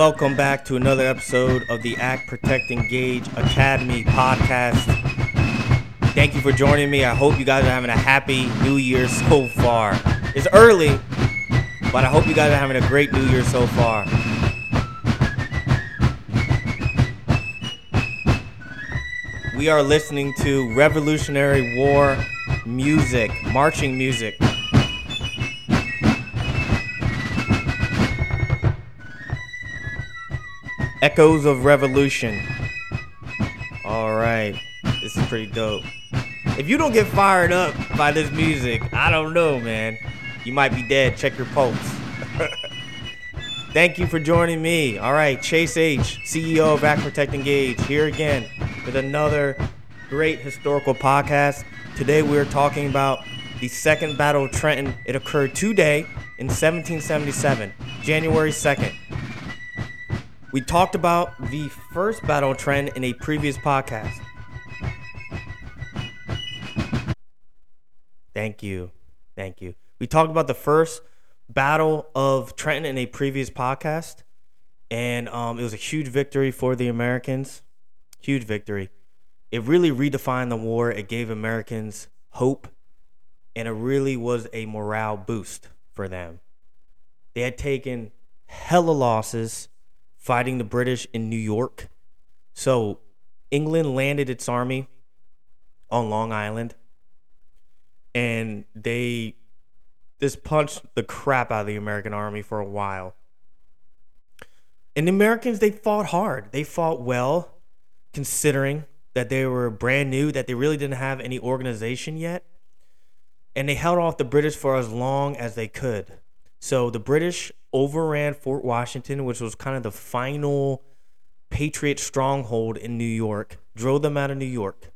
Welcome back to another episode of the Act Protect Engage Academy podcast. Thank you for joining me. I hope you guys are having a happy new year so far. It's early, but I hope you guys are having a great new year so far. We are listening to Revolutionary War music, marching music. Echoes of Revolution. All right. This is pretty dope. If you don't get fired up by this music, I don't know, man. You might be dead. Check your pulse. Thank you for joining me. All right, Chase H, CEO of Act Protect Engage, here again with another great historical podcast. Today we are talking about the Second Battle of Trenton. It occurred today in 1777, January 2nd. We talked about the first Battle Trenton in a previous podcast. Thank you. Thank you. We talked about the first Battle of Trenton in a previous podcast, and um, it was a huge victory for the Americans. Huge victory. It really redefined the war. It gave Americans hope, and it really was a morale boost for them. They had taken hella losses fighting the British in New York. So England landed its army on Long Island and they just punched the crap out of the American army for a while. And the Americans, they fought hard. They fought well, considering that they were brand new, that they really didn't have any organization yet. And they held off the British for as long as they could. So the British overran Fort Washington, which was kind of the final Patriot stronghold in New York, drove them out of New York.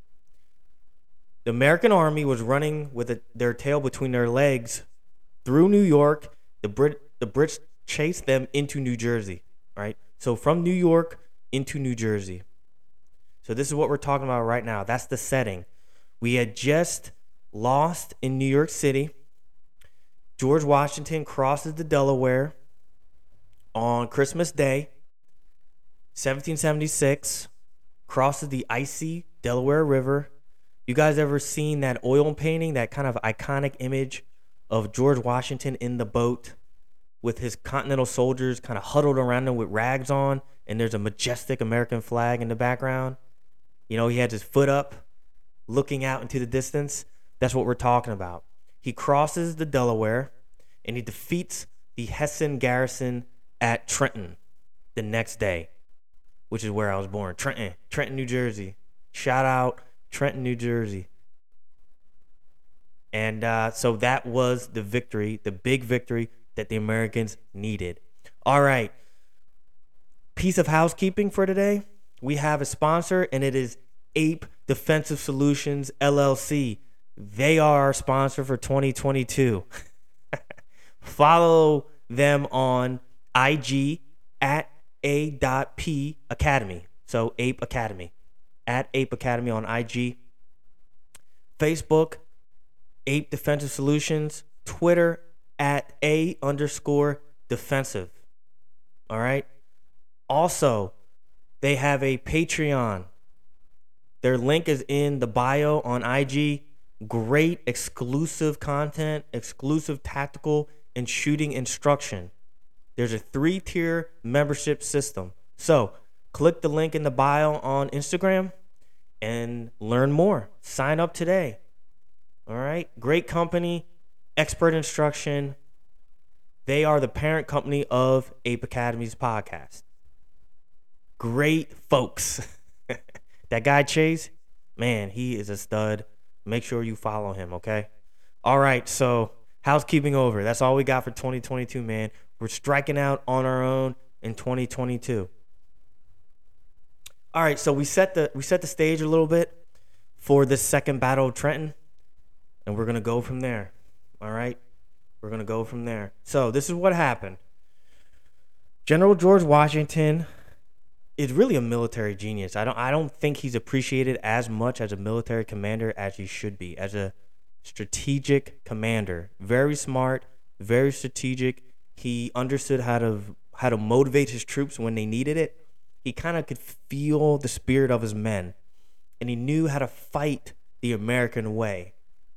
The American army was running with a, their tail between their legs through New York. The Brit the Brits chased them into New Jersey, right? So from New York into New Jersey. So this is what we're talking about right now. That's the setting. We had just lost in New York City. George Washington crosses the Delaware on Christmas Day, 1776, crosses the icy Delaware River. You guys ever seen that oil painting, that kind of iconic image of George Washington in the boat with his Continental soldiers kind of huddled around him with rags on, and there's a majestic American flag in the background? You know, he had his foot up, looking out into the distance. That's what we're talking about. He crosses the Delaware and he defeats the Hessian garrison at Trenton the next day, which is where I was born. Trenton, Trenton, New Jersey. Shout out Trenton, New Jersey. And uh, so that was the victory, the big victory that the Americans needed. All right. Piece of housekeeping for today. We have a sponsor, and it is Ape Defensive Solutions LLC. They are our sponsor for 2022. Follow them on IG at a dot p academy. So Ape Academy at Ape Academy on IG. Facebook Ape Defensive Solutions. Twitter at a underscore defensive. All right. Also, they have a Patreon. Their link is in the bio on IG. Great exclusive content, exclusive tactical and shooting instruction. There's a three tier membership system. So click the link in the bio on Instagram and learn more. Sign up today. All right. Great company, expert instruction. They are the parent company of Ape Academy's podcast. Great folks. that guy Chase, man, he is a stud. Make sure you follow him, okay? All right, so housekeeping over. That's all we got for 2022, man. We're striking out on our own in 2022. All right, so we set the we set the stage a little bit for this second battle of Trenton, and we're gonna go from there. All right, we're gonna go from there. So this is what happened. General George Washington is really a military genius. I don't I don't think he's appreciated as much as a military commander as he should be. As a strategic commander, very smart, very strategic. He understood how to how to motivate his troops when they needed it. He kind of could feel the spirit of his men, and he knew how to fight the American way.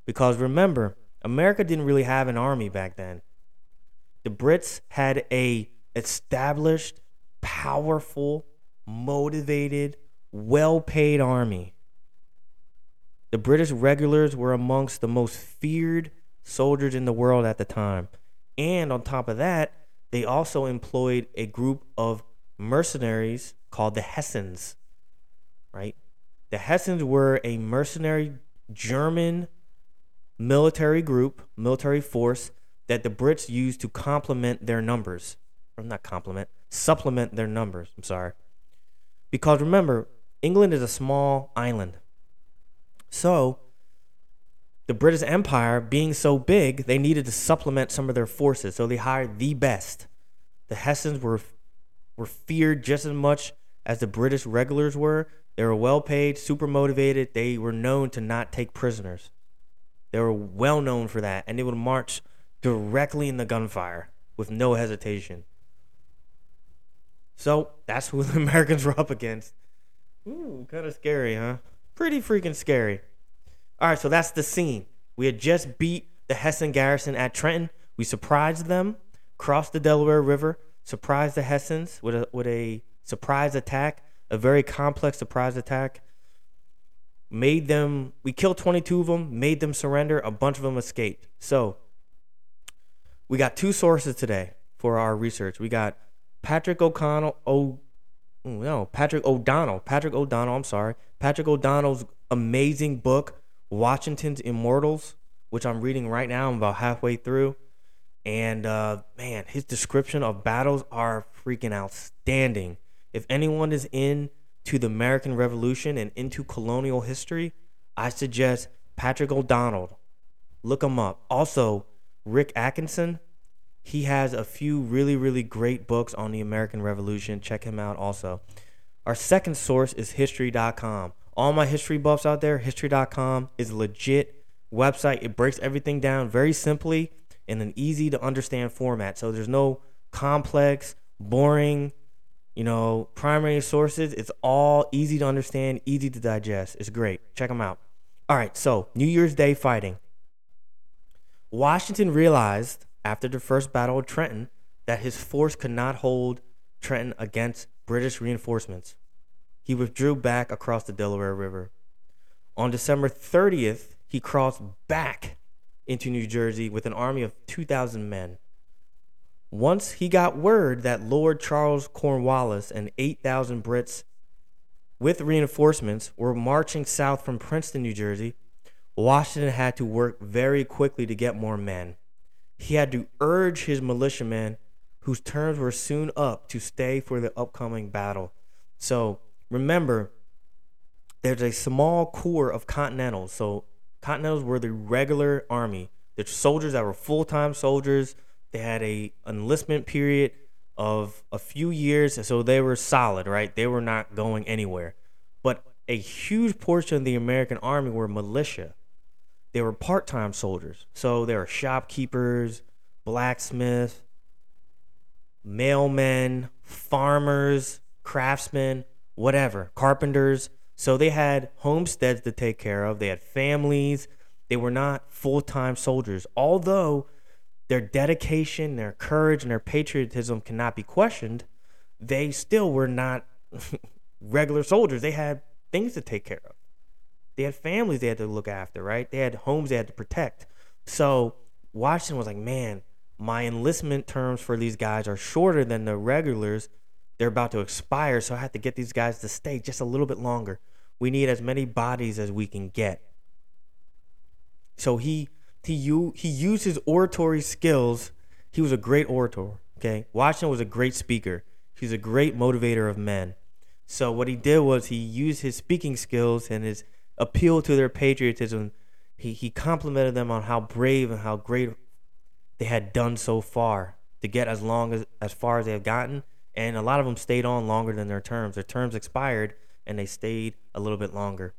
Because remember, America didn't really have an army back then. The Brits had a established, powerful, motivated, well-paid army. The British regulars were amongst the most feared soldiers in the world at the time. And on top of that, they also employed a group of mercenaries called the Hessians, right? The Hessians were a mercenary German military group, military force that the Brits used to complement their numbers. Or not complement, supplement their numbers. I'm sorry. Because remember, England is a small island. So, the British Empire being so big, they needed to supplement some of their forces. So they hired the best. The Hessians were were feared just as much as the British regulars were. They were well paid, super motivated. They were known to not take prisoners. They were well known for that, and they would march directly in the gunfire with no hesitation. So that's who the Americans were up against. Ooh, kind of scary, huh? Pretty freaking scary. All right, so that's the scene. We had just beat the Hessian garrison at Trenton. We surprised them, crossed the Delaware River, surprised the Hessians with a with a surprise attack, a very complex surprise attack. Made them. We killed 22 of them. Made them surrender. A bunch of them escaped. So we got two sources today for our research. We got Patrick O'Connell. Oh, no, Patrick O'Donnell. Patrick O'Donnell. I'm sorry. Patrick O'Donnell's amazing book Washington's Immortals, which I'm reading right now. I'm about halfway through. And uh, man, his description of battles are freaking outstanding. If anyone is into the American Revolution and into colonial history, I suggest Patrick O'Donnell. Look him up. Also, Rick Atkinson. He has a few really, really great books on the American Revolution. Check him out also. Our second source is history.com all my history buffs out there, history.com is a legit website. It breaks everything down very simply in an easy to understand format. So there's no complex, boring, you know, primary sources. It's all easy to understand, easy to digest. It's great. Check them out. All right, so New Year's Day fighting. Washington realized after the first Battle of Trenton that his force could not hold Trenton against British reinforcements he withdrew back across the Delaware River. On December 30th, he crossed back into New Jersey with an army of 2,000 men. Once he got word that Lord Charles Cornwallis and 8,000 Brits with reinforcements were marching south from Princeton, New Jersey, Washington had to work very quickly to get more men. He had to urge his militiamen, whose terms were soon up, to stay for the upcoming battle. So remember, there's a small core of Continentals. So Continentals were the regular army. The soldiers that were full time soldiers. They had a enlistment period of a few years, so they were solid, right? They were not going anywhere. But a huge portion of the American army were militia. They were part time soldiers. So they were shopkeepers, blacksmiths, mailmen, farmers, craftsmen whatever, carpenters. So they had homesteads to take care of, they had families. They were not full time soldiers. Although their dedication, their courage, and their patriotism cannot be questioned, they still were not regular soldiers. They had things to take care of. They had families they had to look after, right? They had homes they had to protect. So Washington was like, man, my enlistment terms for these guys are shorter than the regulars they're about to expire, so I have to get these guys to stay just a little bit longer. We need as many bodies as we can get. So he he he used his oratory skills. He was a great orator. Okay, Washington was a great speaker. He's a great motivator of men. So what he did was he used his speaking skills and his appeal to their patriotism. He he complimented them on how brave and how great they had done so far to get as long as as far as they have gotten and a lot of them stayed on longer than their terms. Their terms expired, and they stayed a little bit longer.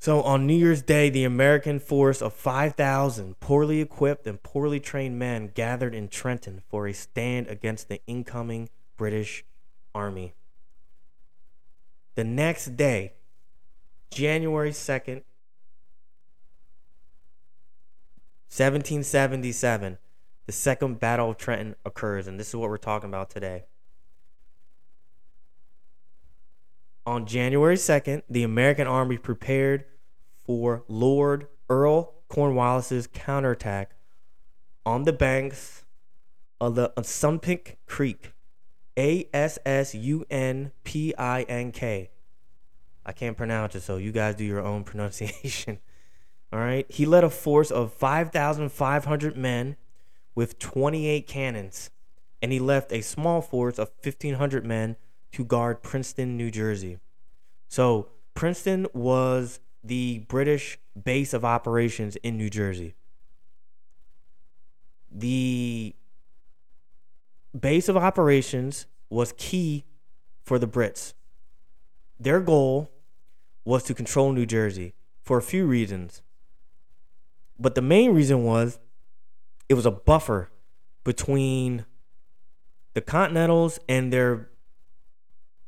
So on New Year's Day, the American force of 5,000 poorly equipped and poorly trained men gathered in Trenton for a stand against the incoming British Army. The next day, January 2nd, 1777, the Second Battle of Trenton occurs, and this is what we're talking about today. On January 2nd, the American Army prepared for Lord Earl Cornwallis's counterattack on the banks of the Assunpink Creek. A S S U N P I N K. I can't pronounce it, so you guys do your own pronunciation. All right. He led a force of 5,500 men with 28 cannons, and he left a small force of 1,500 men to guard Princeton, New Jersey. So, Princeton was the British base of operations in New Jersey. The base of operations was key for the Brits. Their goal was to control New Jersey for a few reasons. But the main reason was it was a buffer between the Continentals and their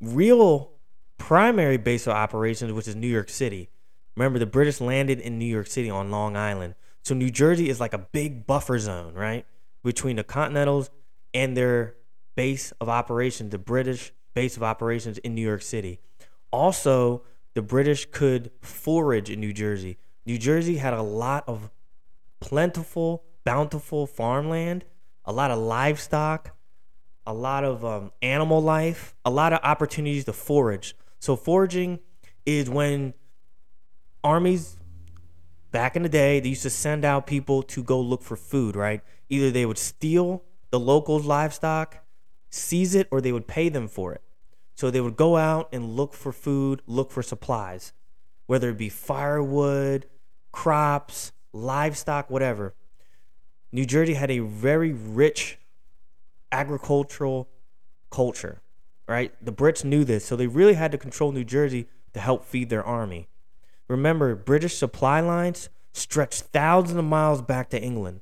real primary base of operations, which is New York City. Remember, the British landed in New York City on Long Island. So New Jersey is like a big buffer zone, right? Between the Continentals and their base of operations, the British base of operations in New York City. Also, the British could forage in New Jersey. New Jersey had a lot of plentiful, bountiful farmland, a lot of livestock, a lot of um, animal life, a lot of opportunities to forage. So, foraging is when armies back in the day they used to send out people to go look for food right? Either they would steal the locals livestock seize it or they would pay them for it. So they would go out and look for food look for supplies whether it be firewood crops livestock whatever new jersey had a very rich agricultural culture right the brits knew this so they really had to control new jersey to help feed their army Remember, British supply lines stretched thousands of miles back to England.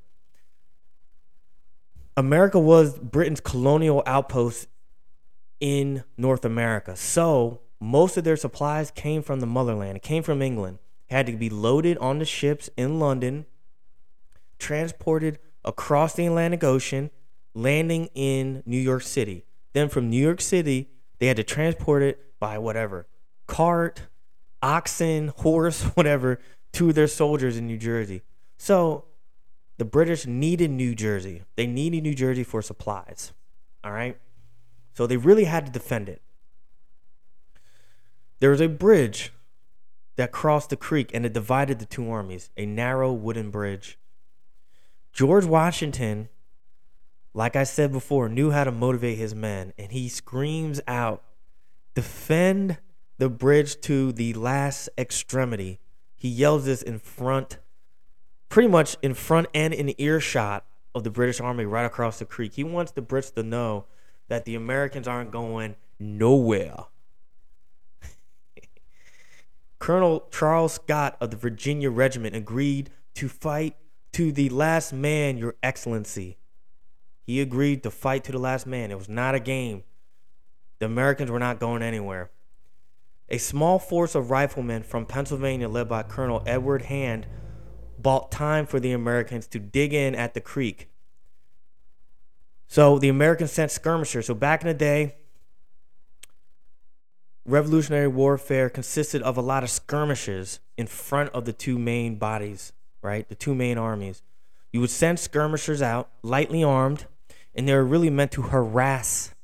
America was Britain's colonial outpost in North America. So most of their supplies came from the motherland. It came from England. It had to be loaded on the ships in London, transported across the Atlantic Ocean, landing in New York City. Then from New York City, they had to transport it by whatever cart, oxen, horse, whatever, to their soldiers in New Jersey. So the British needed New Jersey. They needed New Jersey for supplies. All right. So they really had to defend it. There was a bridge that crossed the creek and it divided the two armies, a narrow wooden bridge. George Washington, like I said before, knew how to motivate his men, and he screams out, Defend the bridge to the last extremity. He yells this in front, pretty much in front and in earshot of the British Army right across the creek. He wants the Brits to know that the Americans aren't going nowhere. Colonel Charles Scott of the Virginia Regiment agreed to fight to the last man, Your Excellency. He agreed to fight to the last man. It was not a game. The Americans were not going anywhere. A small force of riflemen from Pennsylvania, led by Colonel Edward Hand, bought time for the Americans to dig in at the creek. So the Americans sent skirmishers. So back in the day, Revolutionary warfare consisted of a lot of skirmishes in front of the two main bodies, right? The two main armies. You would send skirmishers out, lightly armed, and they were really meant to harass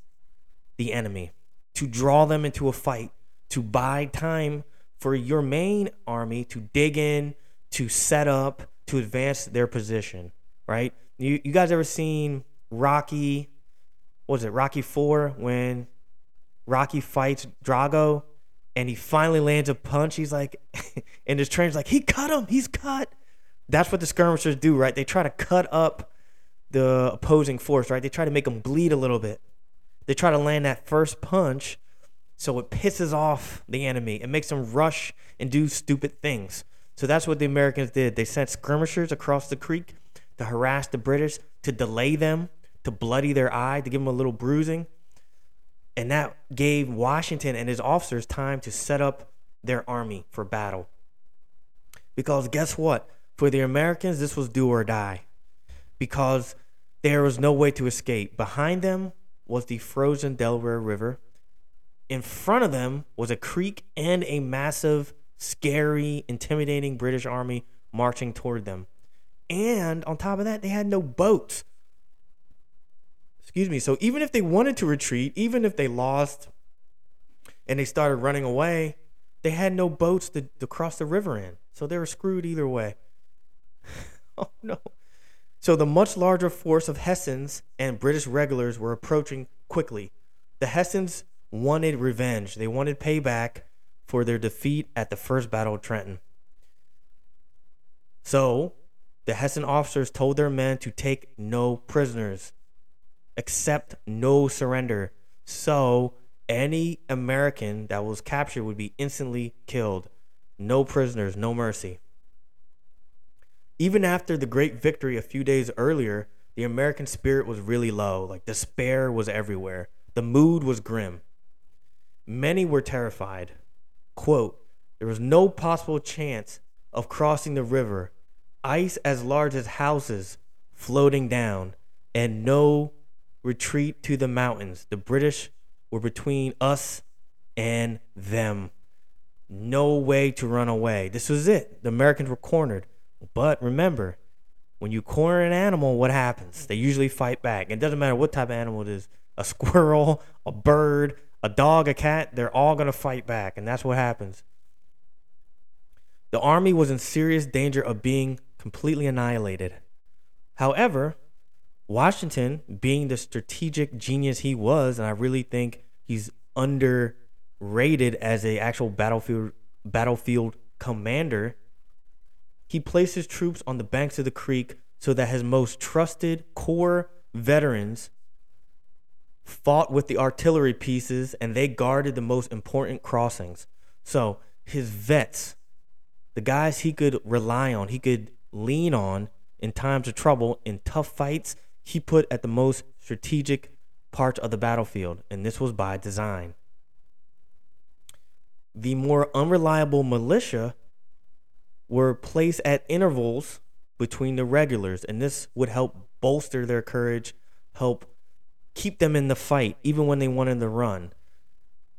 the enemy, to draw them into a fight to buy time for your main army to dig in, to set up, to advance their position, right? You, you guys ever seen Rocky? What was it Rocky Four when Rocky fights Drago and he finally lands a punch? He's like, and his trainer's like, he cut him, he's cut. That's what the skirmishers do, right? They try to cut up the opposing force, right? They try to make them bleed a little bit. They try to land that first punch So it pisses off the enemy. It makes them rush and do stupid things. So that's what the Americans did. They sent skirmishers across the creek to harass the British, to delay them, to bloody their eye, to give them a little bruising. And that gave Washington and his officers time to set up their army for battle. Because guess what? For the Americans, this was do or die. Because there was no way to escape. Behind them was the frozen Delaware River. In front of them was a creek and a massive, scary, intimidating British army marching toward them. And on top of that, they had no boats. Excuse me. So even if they wanted to retreat, even if they lost and they started running away, they had no boats to, to cross the river in. So they were screwed either way. oh no. So the much larger force of Hessians and British regulars were approaching quickly. The Hessians wanted revenge. They wanted payback for their defeat at the First Battle of Trenton. So, the Hessian officers told their men to take no prisoners, accept no surrender. So, any American that was captured would be instantly killed. No prisoners, no mercy. Even after the great victory a few days earlier, the American spirit was really low. Like despair was everywhere. The mood was grim. Many were terrified. Quote, there was no possible chance of crossing the river, ice as large as houses floating down, and no retreat to the mountains. The British were between us and them. No way to run away. This was it. The Americans were cornered. But remember, when you corner an animal, what happens? They usually fight back. It doesn't matter what type of animal it is a squirrel, a bird, a dog, a cat, they're all going to fight back. And that's what happens. The army was in serious danger of being completely annihilated. However, Washington, being the strategic genius he was, and I really think he's underrated as a actual battlefield battlefield commander, he placed his troops on the banks of the creek so that his most trusted core veterans fought with the artillery pieces and they guarded the most important crossings. So his vets, the guys he could rely on, he could lean on in times of trouble, in tough fights, he put at the most strategic parts of the battlefield. And this was by design. The more unreliable militia were placed at intervals between the regulars, and this would help bolster their courage, help keep them in the fight, even when they wanted to run.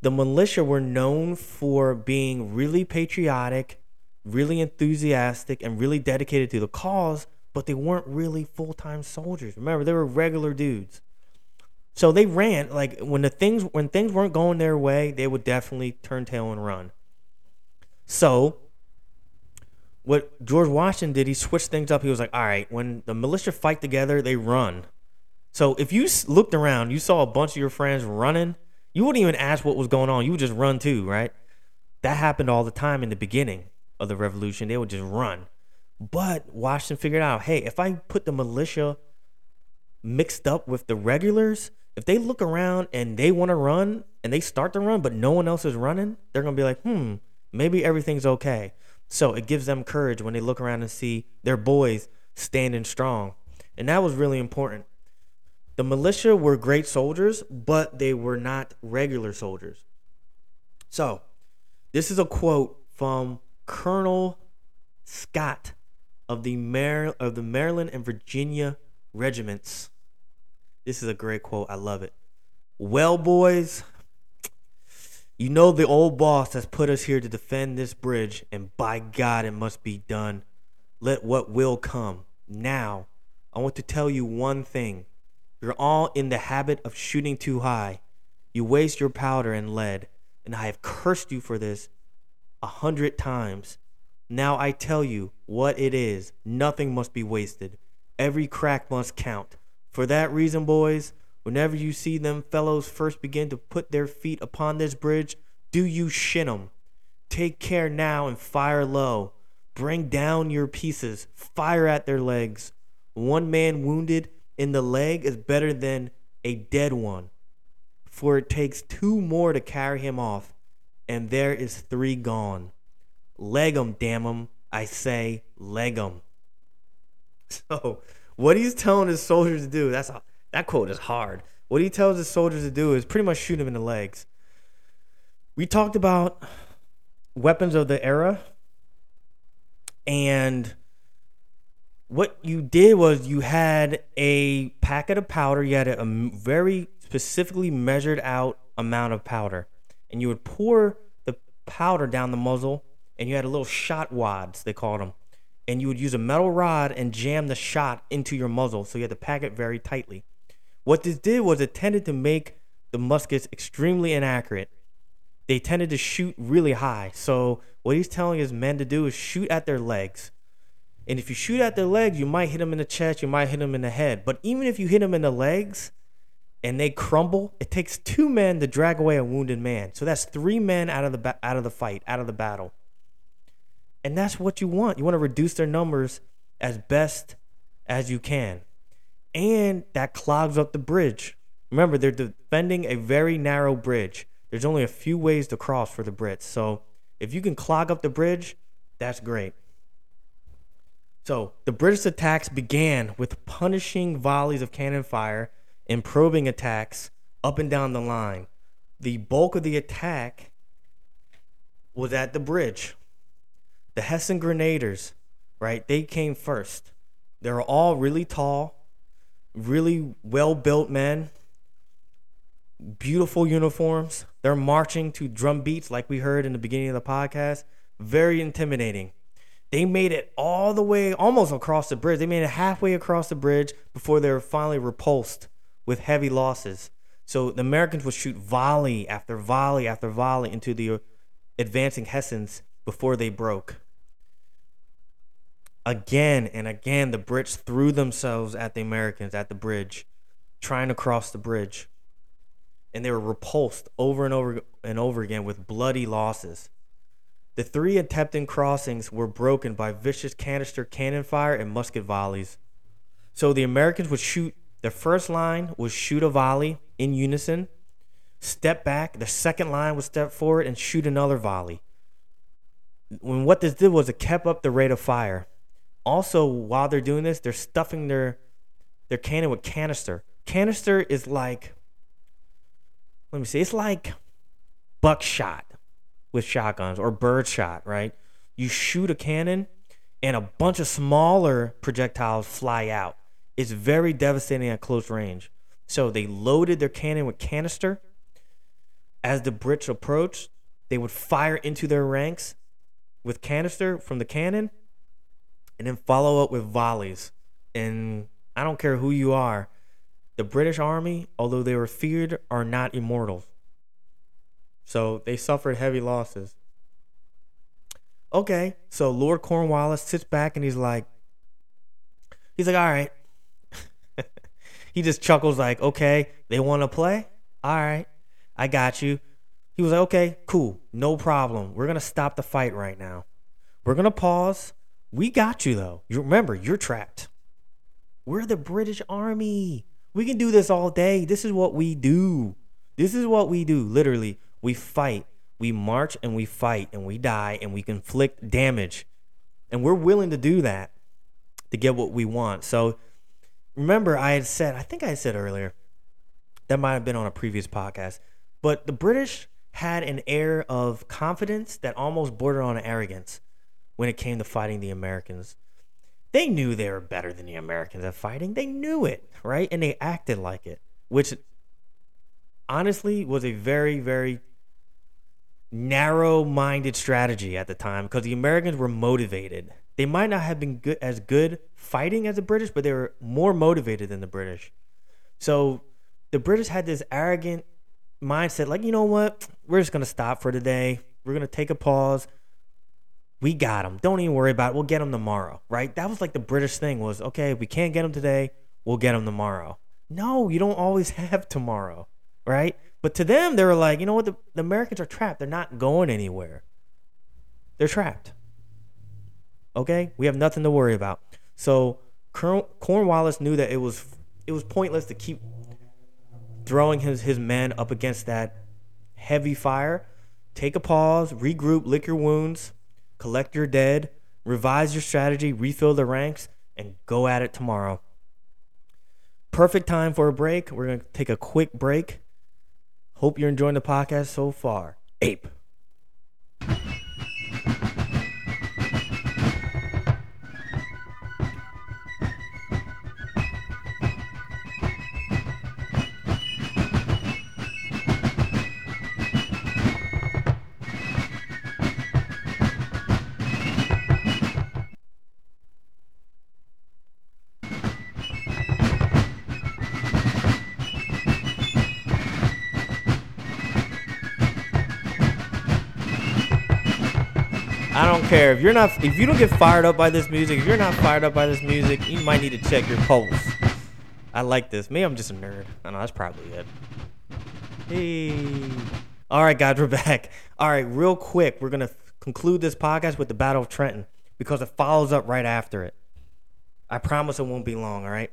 The militia were known for being really patriotic, really enthusiastic, and really dedicated to the cause, but they weren't really full time soldiers. Remember, they were regular dudes. So they ran like when the things when things weren't going their way, they would definitely turn tail and run. So what George Washington did, he switched things up. He was like, all right, when the militia fight together, they run. So if you looked around, you saw a bunch of your friends running, you wouldn't even ask what was going on. You would just run too, right? That happened all the time in the beginning of the revolution. They would just run. But Washington figured out, hey, if I put the militia mixed up with the regulars, if they look around and they want to run and they start to run, but no one else is running, they're going to be like, hmm, maybe everything's okay. So it gives them courage when they look around and see their boys standing strong. And that was really important. The militia were great soldiers, but they were not regular soldiers. So, this is a quote from Colonel Scott of the Mar- of the Maryland and Virginia regiments. This is a great quote. I love it. Well, boys, you know the old boss has put us here to defend this bridge, and by God, it must be done. Let what will come. Now, I want to tell you one thing. You're all in the habit of shooting too high. You waste your powder and lead, and I have cursed you for this a hundred times. Now I tell you what it is. Nothing must be wasted. Every crack must count. For that reason, boys, Whenever you see them fellows first begin to put their feet upon this bridge, do you shin 'em. Take care now and fire low. Bring down your pieces. Fire at their legs. One man wounded in the leg is better than a dead one. for it takes two more to carry him off, and there is three gone. Leg 'em, damn 'em. I say, leg 'em. So, what he's telling his soldiers to do, that's a, that quote is hard. What he tells his soldiers to do is pretty much shoot him in the legs. We talked about weapons of the era, and what you did was you had a packet of powder, you had a very specifically measured out amount of powder, and you would pour the powder down the muzzle and you had a little shot wads, they called them. And you would use a metal rod and jam the shot into your muzzle, so you had to pack it very tightly. What this did was it tended to make the muskets extremely inaccurate. They tended to shoot really high. So what he's telling his men to do is shoot at their legs. And if you shoot at their legs, you might hit them in the chest, you might hit them in the head. But even if you hit them in the legs and they crumble, it takes two men to drag away a wounded man. So that's three men out of the out of the fight, out of the battle. And that's what you want. You want to reduce their numbers as best as you can. And that clogs up the bridge. Remember, they're defending a very narrow bridge. There's only a few ways to cross for the Brits. So if you can clog up the bridge, that's great. So the British attacks began with punishing volleys of cannon fire and probing attacks up and down the line. The bulk of the attack was at the bridge the Hessian Grenadiers, right? They came first. They were all really tall, really well built men, beautiful uniforms. They're marching to drum beats like we heard in the beginning of the podcast. Very intimidating. They made it all the way almost across the bridge. They made it halfway across the bridge before they were finally repulsed with heavy losses. So the Americans would shoot volley after volley after volley into the advancing Hessians before they broke. Again and again, the Brits threw themselves at the Americans at the bridge, trying to cross the bridge. And they were repulsed over and over and over again with bloody losses. The three attempted crossings were broken by vicious canister cannon fire and musket volleys. So the Americans would shoot, their first line would shoot a volley in unison, step back, the second line would step forward and shoot another volley. When what this did was it kept up the rate of fire also while they're doing this, they're stuffing their their cannon with canister. Canister is like let me see, it's like buckshot with shotguns or birdshot, right? You shoot a cannon and a bunch of smaller projectiles fly out. It's very devastating at close range. So they loaded their cannon with canister. As the Brits approached, they would fire into their ranks with canister from the cannon and then follow up with volleys. And I don't care who you are, the British Army, although they were feared, are not immortal. So they suffered heavy losses. Okay, so Lord Cornwallis sits back and he's like, he's like, all right. he just chuckles like, okay, they want to play? All right, I got you. He was like, okay, cool, no problem. We're going to stop the fight right now. We're going to pause. We got you though. You remember, you're trapped. We're the British Army. We can do this all day. This is what we do. This is what we do. Literally, we fight. We march and we fight and we die and we inflict damage. And we're willing to do that to get what we want. So remember, I had said, I think I said earlier, that might have been on a previous podcast, but the British had an air of confidence that almost bordered on arrogance when it came to fighting the Americans. They knew they were better than the Americans at fighting. They knew it, right? And they acted like it, which honestly was a very, very narrow minded strategy at the time because the Americans were motivated. They might not have been good, as good fighting as the British, but they were more motivated than the British. So the British had this arrogant mindset like, you know what? We're just going to stop for today. We're going to take a pause we got him. Don't even worry about it. We'll get him tomorrow, right? That was like the British thing was, okay, we can't get him today, we'll get him tomorrow. No, you don't always have tomorrow, right? But to them, they were like, you know what? The, the Americans are trapped. They're not going anywhere. They're trapped. Okay, we have nothing to worry about. So Cornwallis knew that it was it was pointless to keep throwing his, his men up against that heavy fire. Take a pause, regroup, lick your wounds, collect your dead, revise your strategy, refill the ranks, and go at it tomorrow. Perfect time for a break. We're going to take a quick break. Hope you're enjoying the podcast so far. Ape. You're not if you don't get fired up by this music. If you're not fired up by this music, you might need to check your pulse. I like this. Maybe I'm just a nerd. I know that's probably it. Hey. All right, guys, we're back. All right, real quick, we're gonna conclude this podcast with the Battle of Trenton because it follows up right after it. I promise it won't be long. All right.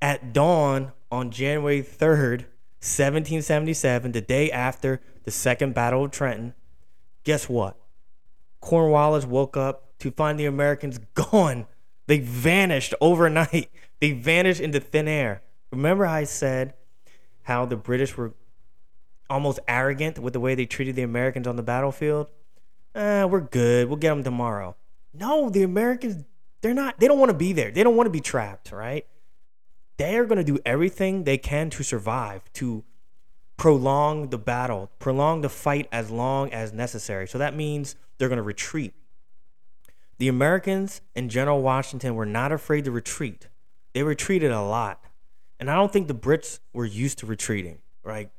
At dawn on January 3rd, 1777, the day after the Second Battle of Trenton, guess what? Cornwallis woke up to find the Americans gone. They vanished overnight. They vanished into thin air. Remember, I said how the British were almost arrogant with the way they treated the Americans on the battlefield? Eh, we're good. We'll get them tomorrow. No, the Americans, they're not, they don't want to be there. They don't want to be trapped, right? They are going to do everything they can to survive, to prolong the battle, prolong the fight as long as necessary. So that means they're going to retreat. The Americans and General Washington were not afraid to retreat. They retreated a lot. And I don't think the Brits were used to retreating, right?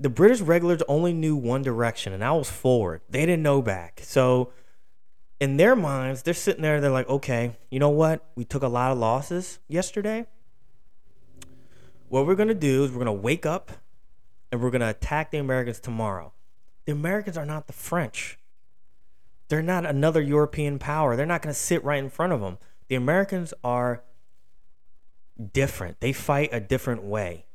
The British regulars only knew one direction, and that was forward. They didn't know back. So, in their minds, they're sitting there, they're like, okay, you know what? We took a lot of losses yesterday. What we're going to do is we're going to wake up and we're going to attack the Americans tomorrow. The Americans are not the French. They're not another European power. They're not going to sit right in front of them. The Americans are different. They fight a different way.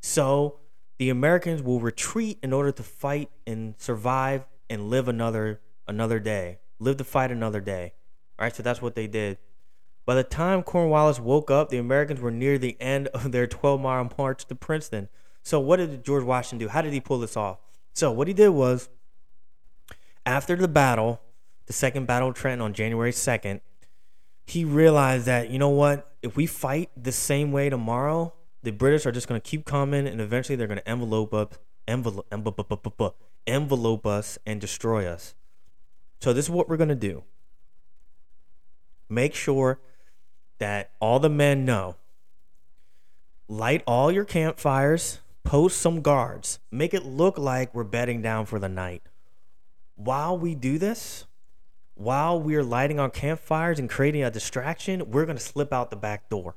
So the Americans will retreat in order to fight and survive and live another another day. Live to fight another day. All right, so that's what they did. By the time Cornwallis woke up, the Americans were near the end of their 12 mile march to Princeton. So, what did George Washington do? How did he pull this off? So, what he did was, after the battle, the second battle of Trenton on January 2nd, he realized that, you know what? If we fight the same way tomorrow, the British are just going to keep coming and eventually they're going to envelope envelope, envelope, envelope us and destroy us. So, this is what we're going to do make sure that all the men know light all your campfires post some guards, make it look like we're bedding down for the night. While we do this, while we're lighting our campfires and creating a distraction, we're going to slip out the back door.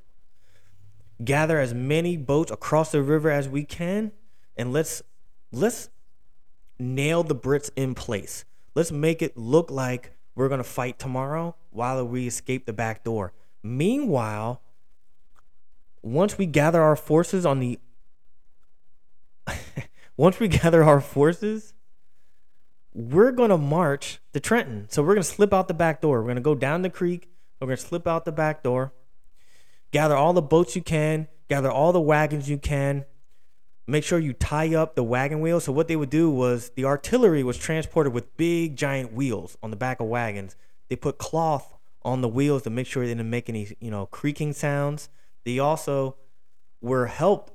Gather as many boats across the river as we can and let's let's nail the Brits in place. Let's make it look like we're going to fight tomorrow while we escape the back door. Meanwhile, once we gather our forces on the once we gather our forces, we're going to march to Trenton. So we're going to slip out the back door. We're going to go down the creek. We're going to slip out the back door. Gather all the boats you can, gather all the wagons you can. Make sure you tie up the wagon wheels. So what they would do was the artillery was transported with big giant wheels on the back of wagons. They put cloth on the wheels to make sure they didn't make any, you know, creaking sounds. They also were helped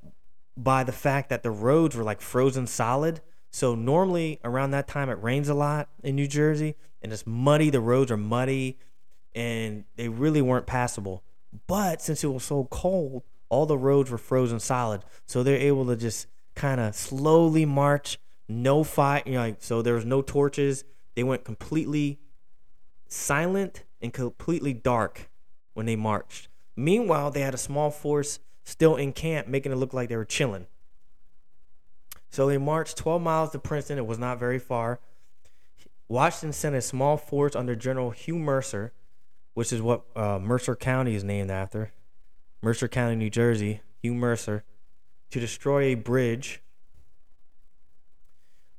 by the fact that the roads were like frozen solid. So normally around that time it rains a lot in New Jersey and it's muddy. The roads are muddy and they really weren't passable. But since it was so cold, all the roads were frozen solid. So they're able to just kind of slowly march, no fight. You know, like, so there was no torches. They went completely silent and completely dark when they marched. Meanwhile, they had a small force still in camp, making it look like they were chilling. So they marched 12 miles to Princeton. It was not very far. Washington sent a small force under General Hugh Mercer, which is what uh, Mercer County is named after. Mercer County, New Jersey. Hugh Mercer, to destroy a bridge.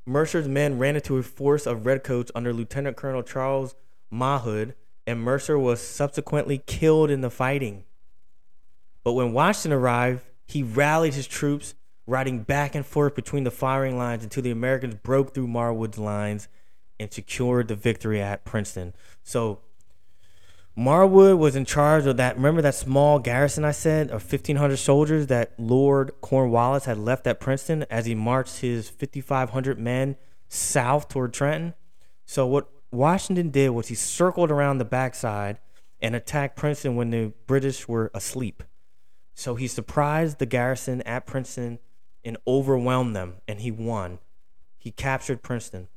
Mercer's men ran into a force of redcoats under Lieutenant Colonel Charles Mawhood, and Mercer was subsequently killed in the fighting. But when Washington arrived, he rallied his troops, riding back and forth between the firing lines until the Americans broke through Marwood's lines and secured the victory at Princeton. So Marwood was in charge of that. Remember that small garrison I said of 1,500 soldiers that Lord Cornwallis had left at Princeton as he marched his 5,500 men south toward Trenton? So, what Washington did was he circled around the backside and attacked Princeton when the British were asleep. So, he surprised the garrison at Princeton and overwhelmed them, and he won. He captured Princeton.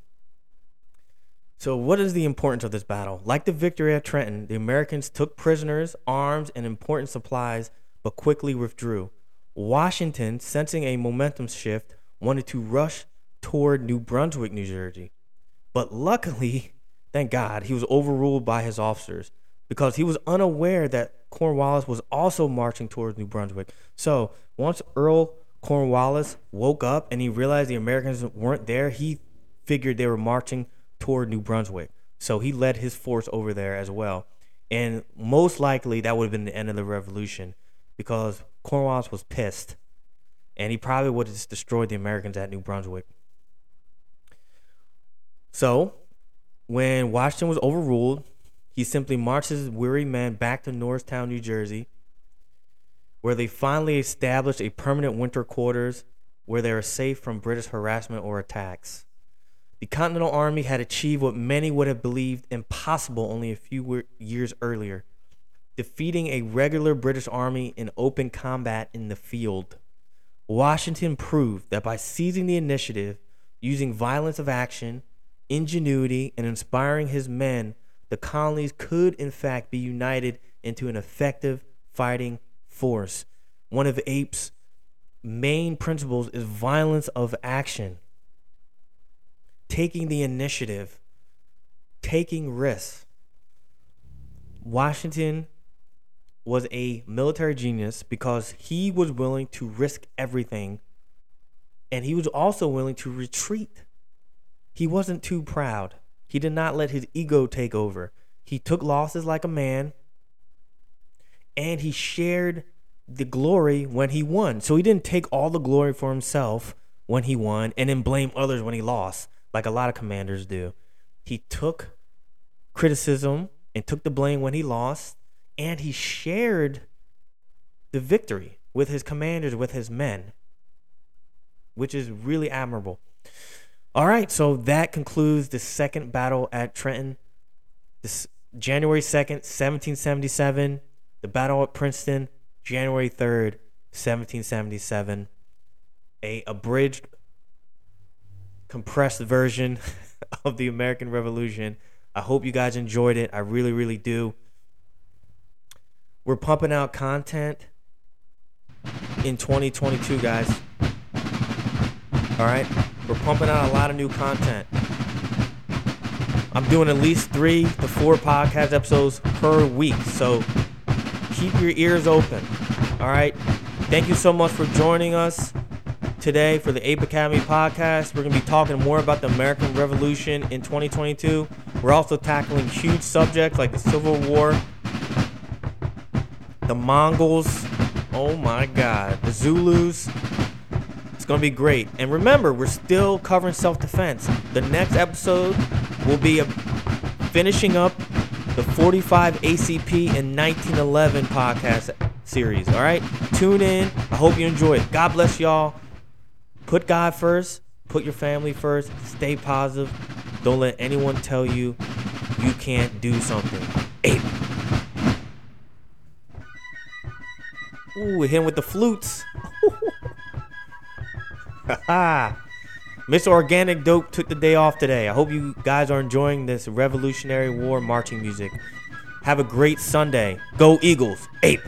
So, what is the importance of this battle? Like the victory at Trenton, the Americans took prisoners, arms, and important supplies, but quickly withdrew. Washington, sensing a momentum shift, wanted to rush toward New Brunswick, New Jersey. But luckily, thank God, he was overruled by his officers because he was unaware that Cornwallis was also marching towards New Brunswick. So, once Earl Cornwallis woke up and he realized the Americans weren't there, he figured they were marching toward New Brunswick. So he led his force over there as well. And most likely that would have been the end of the revolution because Cornwallis was pissed. And he probably would have just destroyed the Americans at New Brunswick. So when Washington was overruled, he simply marches weary men back to Morristown, New Jersey, where they finally establish a permanent winter quarters where they are safe from British harassment or attacks. The Continental Army had achieved what many would have believed impossible only a few years earlier defeating a regular British army in open combat in the field. Washington proved that by seizing the initiative, using violence of action, ingenuity, and inspiring his men, the colonies could in fact be united into an effective fighting force. One of APE's main principles is violence of action taking the initiative, taking risks. Washington was a military genius because he was willing to risk everything and he was also willing to retreat. He wasn't too proud. He did not let his ego take over. He took losses like a man and he shared the glory when he won. So he didn't take all the glory for himself when he won and then blame others when he lost like a lot of commanders do. He took criticism and took the blame when he lost, and he shared the victory with his commanders, with his men, which is really admirable. All right, so that concludes the second battle at Trenton. This January 2nd, 1777. The battle at Princeton, January 3rd, 1777. A abridged compressed version of the American Revolution. I hope you guys enjoyed it. I really, really do. We're pumping out content in 2022, guys. All right? We're pumping out a lot of new content. I'm doing at least three to four podcast episodes per week. So keep your ears open. All right? Thank you so much for joining us today for the Ape Academy podcast. We're going to be talking more about the American Revolution in 2022. We're also tackling huge subjects like the Civil War, the Mongols, oh my God, the Zulus. It's going to be great. And remember, we're still covering self defense. The next episode will be a, finishing up the 45 ACP and 1911 podcast series. All right? Tune in. I hope you enjoy it. God bless y'all. Put God first, put your family first, stay positive. Don't let anyone tell you you can't do something. Ape. Ooh, him with the flutes. Mr. Organic Dope took the day off today. I hope you guys are enjoying this Revolutionary War marching music. Have a great Sunday. Go Eagles. Ape.